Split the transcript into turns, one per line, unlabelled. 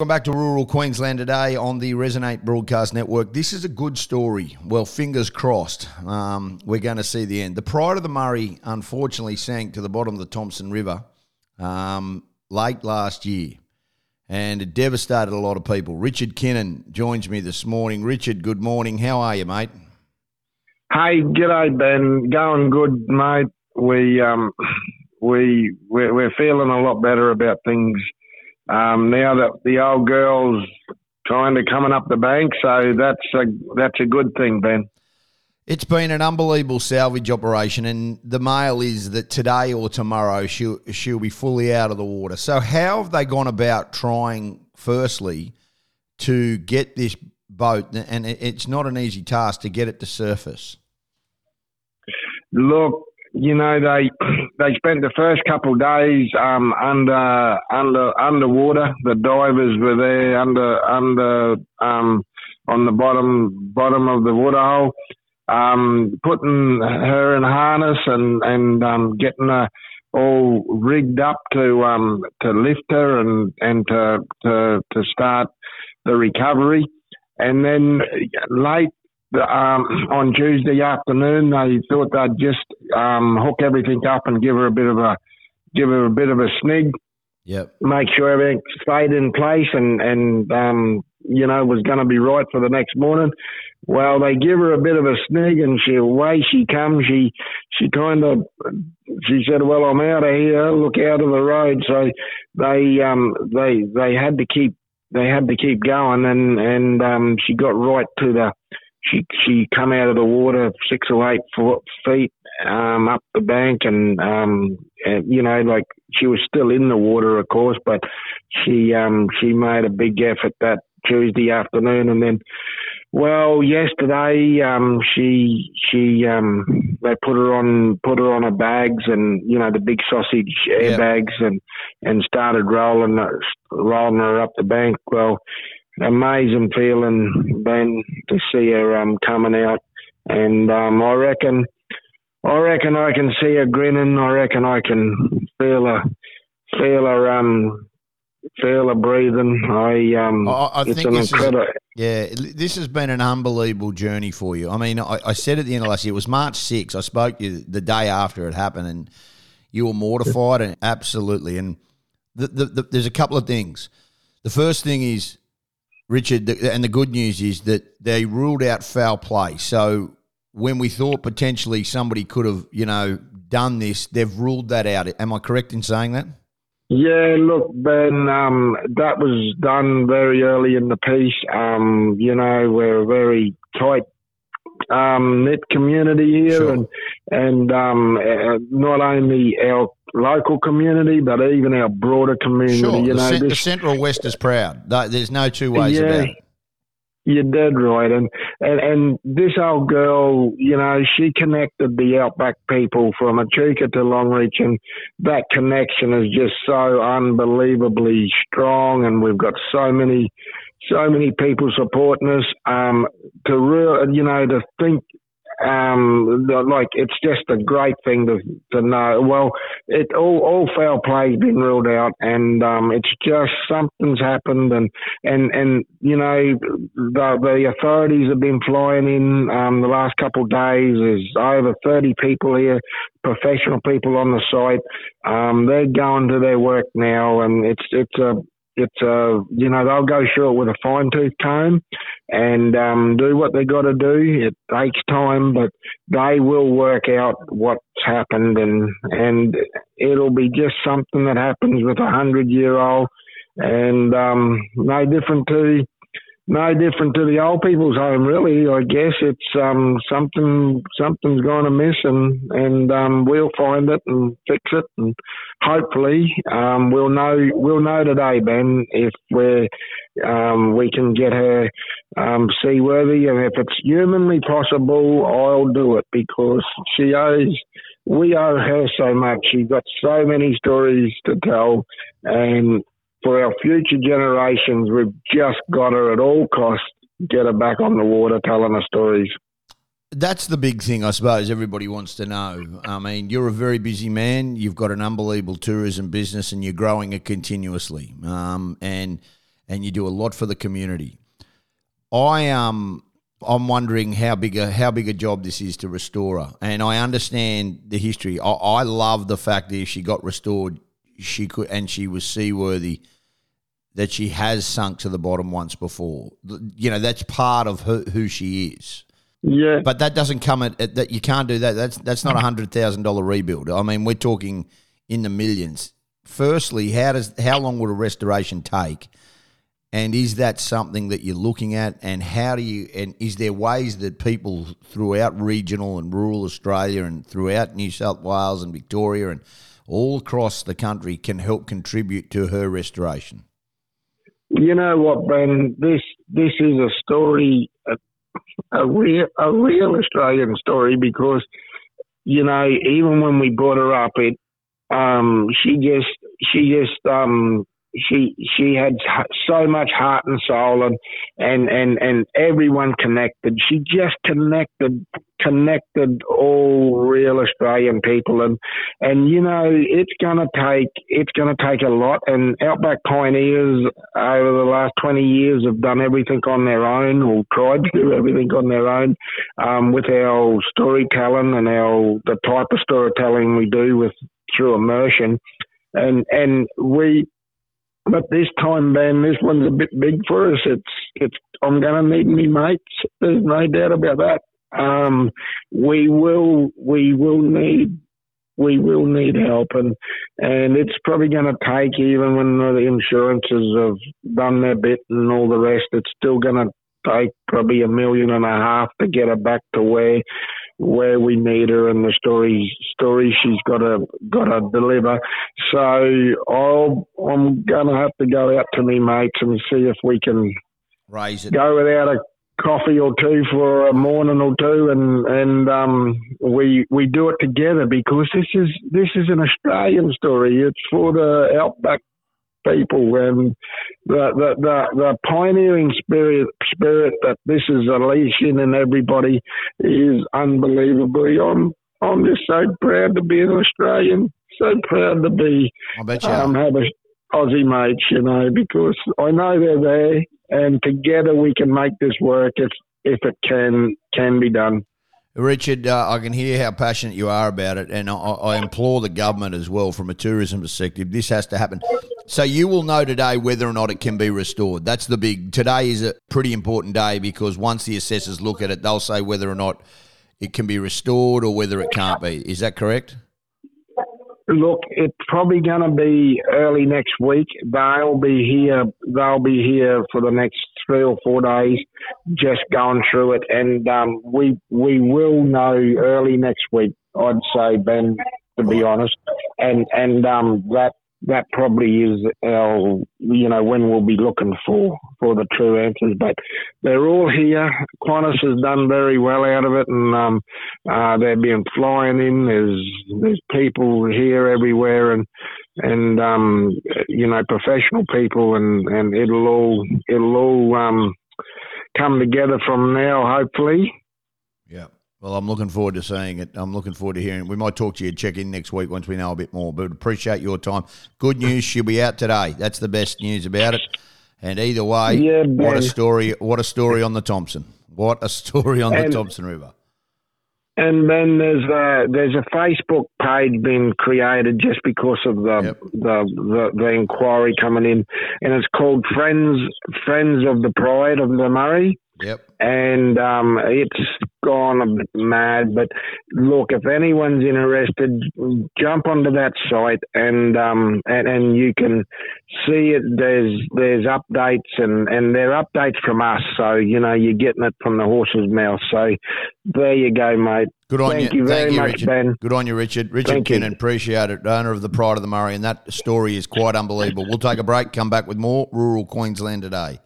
Welcome back to rural Queensland today on the Resonate Broadcast Network. This is a good story. Well, fingers crossed, um, we're going to see the end. The Pride of the Murray unfortunately sank to the bottom of the Thomson River um, late last year, and it devastated a lot of people. Richard Kinnon joins me this morning. Richard, good morning. How are you, mate?
Hey, g'day, Ben. Going good, mate. We um, we we're, we're feeling a lot better about things um, now that the old girl's trying to coming up the bank, so that's a that's a good thing, Ben.
It's been an unbelievable salvage operation, and the mail is that today or tomorrow she'll she'll be fully out of the water. So, how have they gone about trying, firstly, to get this boat? And it's not an easy task to get it to surface.
Look, you know they they spent the first couple of days um, under under underwater. The divers were there under under um, on the bottom bottom of the waterhole, um, putting her in harness and and um, getting her all rigged up to um, to lift her and and to to to start the recovery. And then late um, on Tuesday afternoon, they thought they'd just um, hook everything up and give her a bit of a give her a bit of a snig.
Yep.
Make sure everything stayed in place and and um, you know was going to be right for the next morning. Well, they give her a bit of a snig, and she away she comes. She she kind of she said, "Well, I'm out of here. Look out of the road." So they um they they had to keep they had to keep going, and and um, she got right to the she she come out of the water six or eight foot, feet um, up the bank, and, um, and you know, like she was still in the water, of course, but she um, she made a big effort that Tuesday afternoon, and then. Well, yesterday um, she she um, they put her on put her on her bags and you know the big sausage airbags yep. and and started rolling rolling her up the bank. Well, amazing feeling, Ben, to see her um, coming out. And um, I reckon, I reckon I can see her grinning. I reckon I can feel her, feel her, um, feel her breathing. I, um, I, I think
this incredible. Yeah, this has been an unbelievable journey for you. I mean, I, I said at the end of last year, it was March 6th. I spoke to you the day after it happened, and you were mortified, and absolutely. And the, the, the, there's a couple of things. The first thing is Richard, and the good news is that they ruled out foul play. So when we thought potentially somebody could have, you know, done this, they've ruled that out. Am I correct in saying that?
Yeah, look, Ben, um, that was done very early in the piece. Um, you know, we're a very tight um, knit community here, sure. and and um, uh, not only our local community, but even our broader community.
Sure.
You
the,
know,
cent- the Central West is proud. There's no two ways
yeah,
about it.
You're dead right, and, and and this old girl, you know, she connected the outback people from Echuca to Longreach, and that connection is just so unbelievably strong, and we've got so many so many people supporting us. Um, to real, you know, to think, um, like it's just a great thing to to know. Well, it all all foul play's been ruled out, and um, it's just something's happened, and and and you know, the the authorities have been flying in um, the last couple of days. There's over thirty people here, professional people on the site. Um, they're going to their work now, and it's it's a it's a you know they'll go through it with a fine tooth comb and um, do what they got to do. It takes time, but they will work out what's happened, and and it'll be just something that happens with a hundred year old, and um, no different to no different to the old people's home, really. I guess it's um, something something's gone amiss, and and um, we'll find it and fix it, and hopefully um, we'll know we'll know today, Ben, if we're um, we can get her um, seaworthy, and if it's humanly possible, I'll do it because she owes we owe her so much. She's got so many stories to tell, and for our future generations, we've just got to, at all costs, get her back on the water telling her stories.
That's the big thing, I suppose, everybody wants to know. I mean, you're a very busy man. You've got an unbelievable tourism business and you're growing it continuously. Um, and and you do a lot for the community. I um I'm wondering how big a how big a job this is to restore her, and I understand the history. I, I love the fact that if she got restored, she could and she was seaworthy. That she has sunk to the bottom once before. You know that's part of her, who she is.
Yeah,
But that doesn't come at, at that. You can't do that. That's that's not a hundred thousand dollar rebuild. I mean, we're talking in the millions. Firstly, how does how long would a restoration take? And is that something that you're looking at? And how do you? And is there ways that people throughout regional and rural Australia and throughout New South Wales and Victoria and all across the country can help contribute to her restoration?
you know what, Ben? This this is a story, a, a real a real Australian story because you know even when we brought her up, it um she just she just um she she had so much heart and soul and and and and everyone connected. She just connected connected all real australian people and and you know it's going to take it's going to take a lot and outback pioneers over the last 20 years have done everything on their own or tried to do everything on their own um, with our storytelling and our the type of storytelling we do with through immersion. And and we but this time, Ben, this one's a bit big for us. It's it's. I'm going to need me mates. There's no doubt about that. Um, we will we will need we will need help, and and it's probably going to take even when the insurances have done their bit and all the rest. It's still going to take probably a million and a half to get her back to where where we need her and the story story she's got to got to deliver. So I'll, I'm gonna have to go out to me mates and see if we can
raise it.
Go without a coffee or two for a morning or two, and and um, we we do it together because this is this is an Australian story. It's for the outback people and the, the, the, the pioneering spirit spirit that this is a unleashing in everybody is unbelievably. I'm I'm just so proud to be an Australian, so proud to be
I bet you.
um, have a Aussie mates, you know, because I know they're there, and together we can make this work if if it can can be done.
Richard, uh, I can hear how passionate you are about it, and I, I, implore the government as well, from a tourism perspective, this has to happen. So you will know today whether or not it can be restored. That's the big. Today is a pretty important day because once the assessors look at it, they'll say whether or not it can be restored or whether it can't be. Is that correct?
Look, it's probably going to be early next week. They'll be here. They'll be here for the next three or four days, just going through it, and um, we we will know early next week. I'd say, Ben, to be honest, and and um, that that probably is our, you know, when we'll be looking for, for the true answers. But they're all here. Qantas has done very well out of it, and um, uh, they've been flying in. There's there's people here everywhere, and and um, you know, professional people, and, and it'll all it'll all um, come together from now, hopefully.
Yeah. Well, I'm looking forward to seeing it. I'm looking forward to hearing. It. We might talk to you, check in next week once we know a bit more. But appreciate your time. Good news, she'll be out today. That's the best news about it. And either way,
Yeah,
what a story! What a story on the Thomson. What a story on the
And-
Thomson River.
And then there's a there's a Facebook page being created just because of the
Yep.
the, the the inquiry coming in, and it's called Friends Friends of the Pride of the Murray,
Yep.
and um, it's gone a bit mad. But look, if anyone's interested, jump onto that site and um and, and you can see it. There's there's updates and and they're updates from us, so you know you're getting it from the horse's mouth. So there you go, mate.
Good on
Thank
you.
you very
Thank you,
much,
Richard.
Ben.
Good on you, Richard. Richard
Thank you.
Appreciate it. Owner of the Pride of the Murray, and that story is quite unbelievable. We'll take a break. Come back with more rural Queensland today.